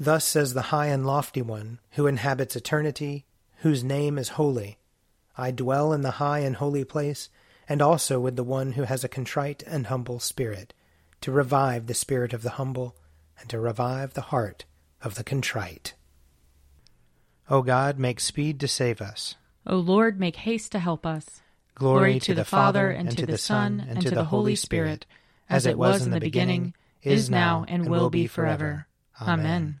Thus says the high and lofty one, who inhabits eternity, whose name is holy. I dwell in the high and holy place, and also with the one who has a contrite and humble spirit, to revive the spirit of the humble, and to revive the heart of the contrite. O God, make speed to save us. O Lord, make haste to help us. Glory, Glory to, to the, the Father, and to the Son, and to the Holy Spirit, as it was in the beginning, is now, and will be forever. Amen.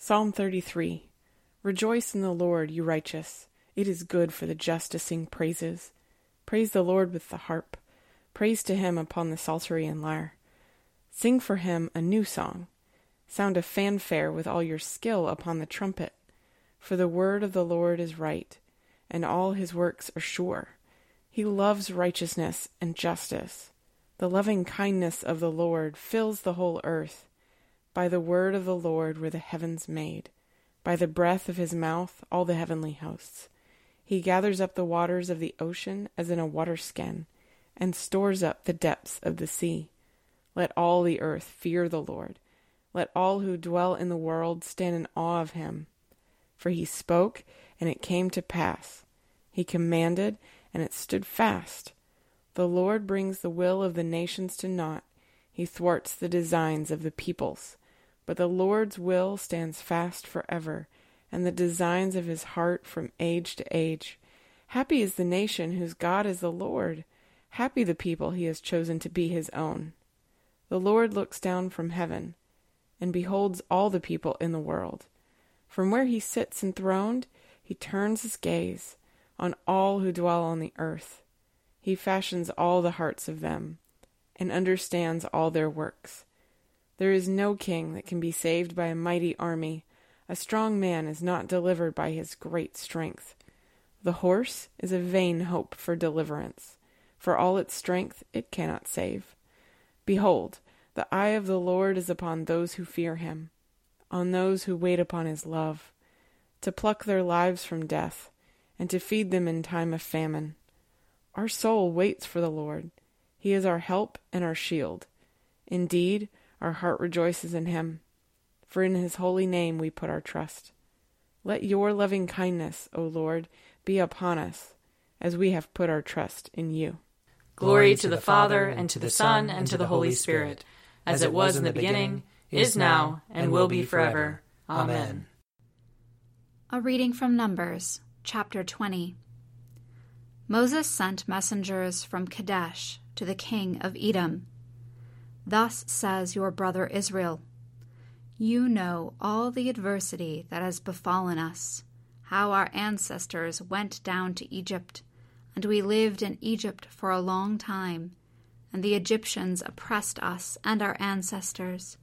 Psalm 33 Rejoice in the Lord, you righteous. It is good for the just to sing praises. Praise the Lord with the harp. Praise to him upon the psaltery and lyre. Sing for him a new song. Sound a fanfare with all your skill upon the trumpet. For the word of the Lord is right, and all his works are sure. He loves righteousness and justice. The loving kindness of the Lord fills the whole earth. By the word of the Lord were the heavens made, by the breath of his mouth all the heavenly hosts. He gathers up the waters of the ocean as in a water skin, and stores up the depths of the sea. Let all the earth fear the Lord. Let all who dwell in the world stand in awe of him. For he spoke, and it came to pass. He commanded, and it stood fast. The Lord brings the will of the nations to naught. He thwarts the designs of the peoples. But the Lord's will stands fast forever, and the designs of his heart from age to age. Happy is the nation whose God is the Lord. Happy the people he has chosen to be his own. The Lord looks down from heaven, and beholds all the people in the world. From where he sits enthroned, he turns his gaze on all who dwell on the earth. He fashions all the hearts of them, and understands all their works. There is no king that can be saved by a mighty army. A strong man is not delivered by his great strength. The horse is a vain hope for deliverance. For all its strength, it cannot save. Behold, the eye of the Lord is upon those who fear him, on those who wait upon his love, to pluck their lives from death, and to feed them in time of famine. Our soul waits for the Lord. He is our help and our shield. Indeed, our heart rejoices in him, for in his holy name we put our trust. Let your loving kindness, O Lord, be upon us, as we have put our trust in you. Glory to the Father, and to the Son, and to the Holy Spirit, as it was in the beginning, is now, and will be forever. Amen. A reading from Numbers, chapter 20. Moses sent messengers from Kadesh to the king of Edom Thus says your brother Israel You know all the adversity that has befallen us, how our ancestors went down to Egypt, and we lived in Egypt for a long time, and the Egyptians oppressed us and our ancestors.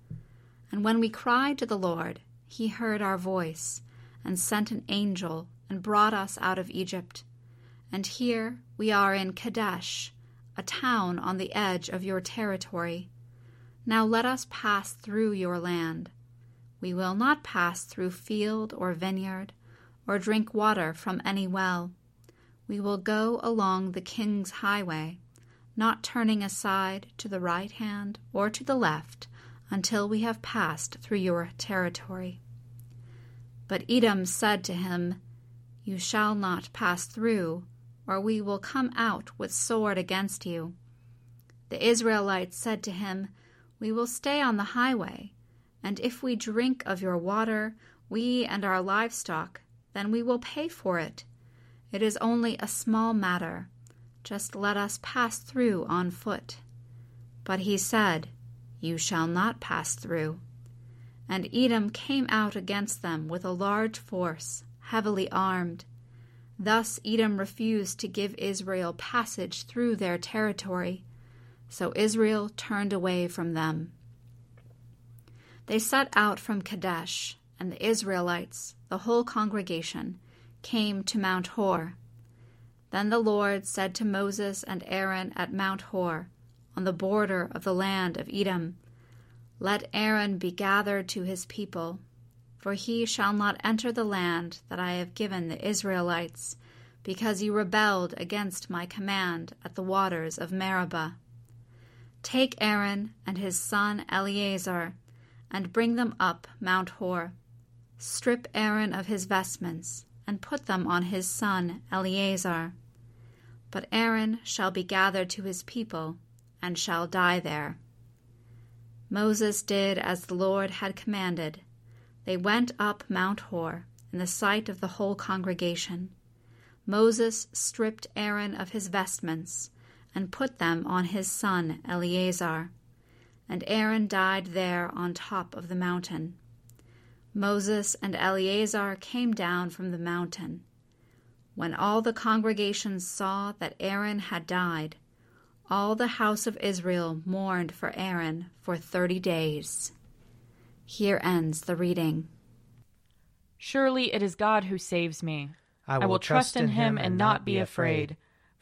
And when we cried to the Lord, he heard our voice, and sent an angel, and brought us out of Egypt. And here we are in Kadesh, a town on the edge of your territory. Now let us pass through your land. We will not pass through field or vineyard, or drink water from any well. We will go along the king's highway, not turning aside to the right hand or to the left until we have passed through your territory. But Edom said to him, You shall not pass through, or we will come out with sword against you. The Israelites said to him, we will stay on the highway, and if we drink of your water, we and our livestock, then we will pay for it. It is only a small matter. Just let us pass through on foot. But he said, You shall not pass through. And Edom came out against them with a large force, heavily armed. Thus Edom refused to give Israel passage through their territory. So Israel turned away from them. They set out from Kadesh and the Israelites, the whole congregation, came to Mount Hor. Then the Lord said to Moses and Aaron at Mount Hor, on the border of the land of Edom, Let Aaron be gathered to his people, for he shall not enter the land that I have given the Israelites, because he rebelled against my command at the waters of Meribah. Take Aaron and his son Eleazar, and bring them up Mount Hor. Strip Aaron of his vestments, and put them on his son Eleazar. But Aaron shall be gathered to his people, and shall die there. Moses did as the Lord had commanded. They went up Mount Hor in the sight of the whole congregation. Moses stripped Aaron of his vestments and put them on his son Eleazar. And Aaron died there on top of the mountain. Moses and Eleazar came down from the mountain. When all the congregation saw that Aaron had died, all the house of Israel mourned for Aaron for thirty days. Here ends the reading. Surely it is God who saves me. I will, I will trust in him and not be afraid.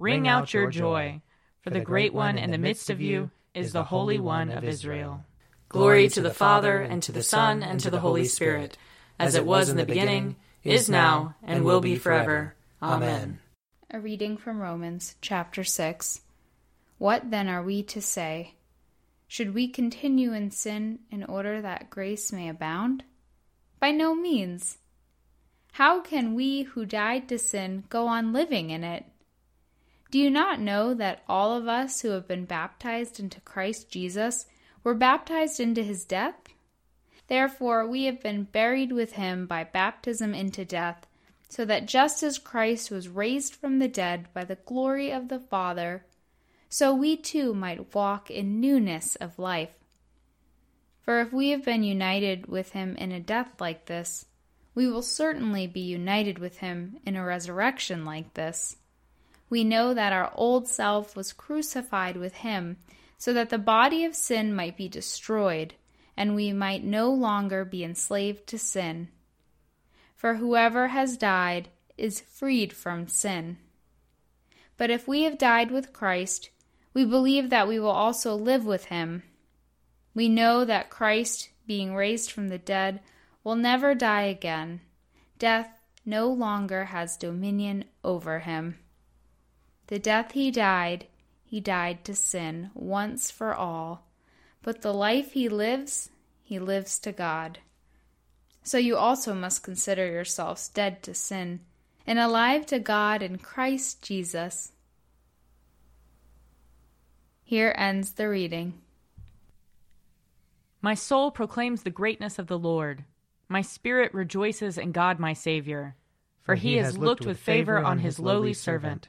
ring out your joy, for the great one in the midst of you is the Holy One of Israel. Glory to the Father, and to the Son, and to the Holy Spirit, as it was in the beginning, is now, and will be forever. Amen. A reading from Romans chapter 6. What then are we to say? Should we continue in sin in order that grace may abound? By no means. How can we who died to sin go on living in it? Do you not know that all of us who have been baptized into Christ Jesus were baptized into his death? Therefore, we have been buried with him by baptism into death so that just as Christ was raised from the dead by the glory of the Father, so we too might walk in newness of life. For if we have been united with him in a death like this, we will certainly be united with him in a resurrection like this. We know that our old self was crucified with him, so that the body of sin might be destroyed, and we might no longer be enslaved to sin for whoever has died is freed from sin. But if we have died with Christ, we believe that we will also live with him. We know that Christ, being raised from the dead, will never die again. Death no longer has dominion over him. The death he died, he died to sin once for all, but the life he lives, he lives to God. So you also must consider yourselves dead to sin and alive to God in Christ Jesus. Here ends the reading. My soul proclaims the greatness of the Lord. My spirit rejoices in God my Saviour. For he has looked with favor on his lowly servant.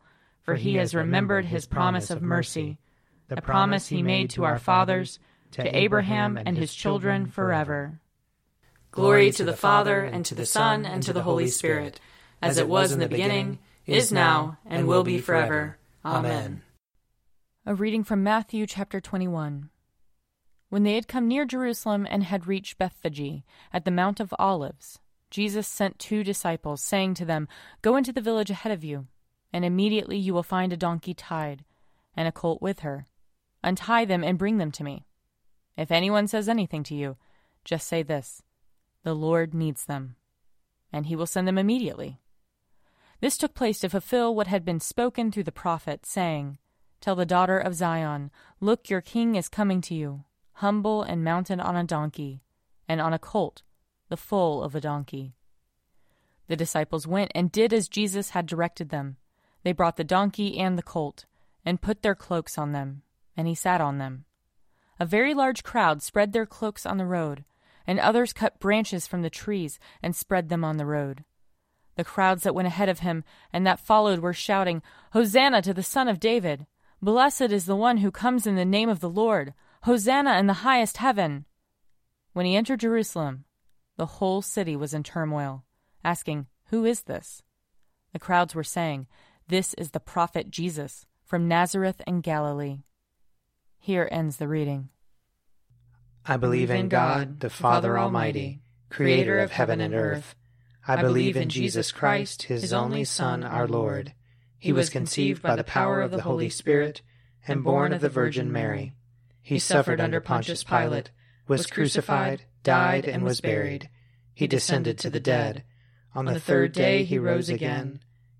for he has remembered his promise of mercy, the promise he made to our fathers, to Abraham and his children forever. Glory to the Father, and to the Son, and to the Holy Spirit, as it was in the beginning, is now, and will be forever. Amen. A reading from Matthew chapter 21. When they had come near Jerusalem and had reached Bethphage at the Mount of Olives, Jesus sent two disciples, saying to them, Go into the village ahead of you, and immediately you will find a donkey tied, and a colt with her. Untie them and bring them to me. If anyone says anything to you, just say this the Lord needs them, and he will send them immediately. This took place to fulfill what had been spoken through the prophet, saying, Tell the daughter of Zion, Look, your king is coming to you, humble and mounted on a donkey, and on a colt, the foal of a donkey. The disciples went and did as Jesus had directed them. They brought the donkey and the colt, and put their cloaks on them, and he sat on them. A very large crowd spread their cloaks on the road, and others cut branches from the trees and spread them on the road. The crowds that went ahead of him and that followed were shouting, Hosanna to the Son of David! Blessed is the one who comes in the name of the Lord! Hosanna in the highest heaven! When he entered Jerusalem, the whole city was in turmoil, asking, Who is this? The crowds were saying, This is the prophet Jesus from Nazareth in Galilee. Here ends the reading. I believe in God, the Father Almighty, creator of heaven and earth. I believe in Jesus Christ, his only Son, our Lord. He was conceived by the power of the Holy Spirit and born of the Virgin Mary. He suffered under Pontius Pilate, was crucified, died, and was buried. He descended to the dead. On the third day he rose again.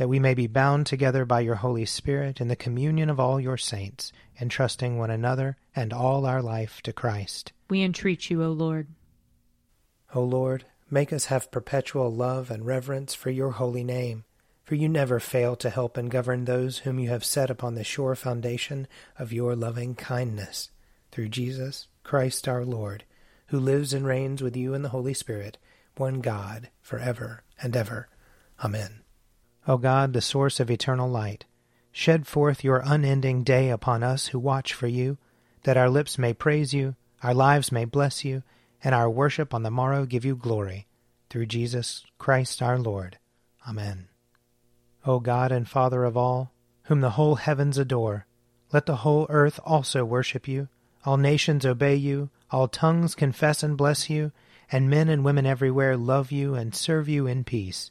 That we may be bound together by your Holy Spirit in the communion of all your saints, entrusting one another and all our life to Christ. We entreat you, O Lord. O Lord, make us have perpetual love and reverence for your holy name for you never fail to help and govern those whom you have set upon the sure foundation of your loving kindness, through Jesus Christ our Lord, who lives and reigns with you in the Holy Spirit, one God, for ever and ever. Amen. O God, the source of eternal light, shed forth your unending day upon us who watch for you, that our lips may praise you, our lives may bless you, and our worship on the morrow give you glory. Through Jesus Christ our Lord. Amen. O God and Father of all, whom the whole heavens adore, let the whole earth also worship you, all nations obey you, all tongues confess and bless you, and men and women everywhere love you and serve you in peace.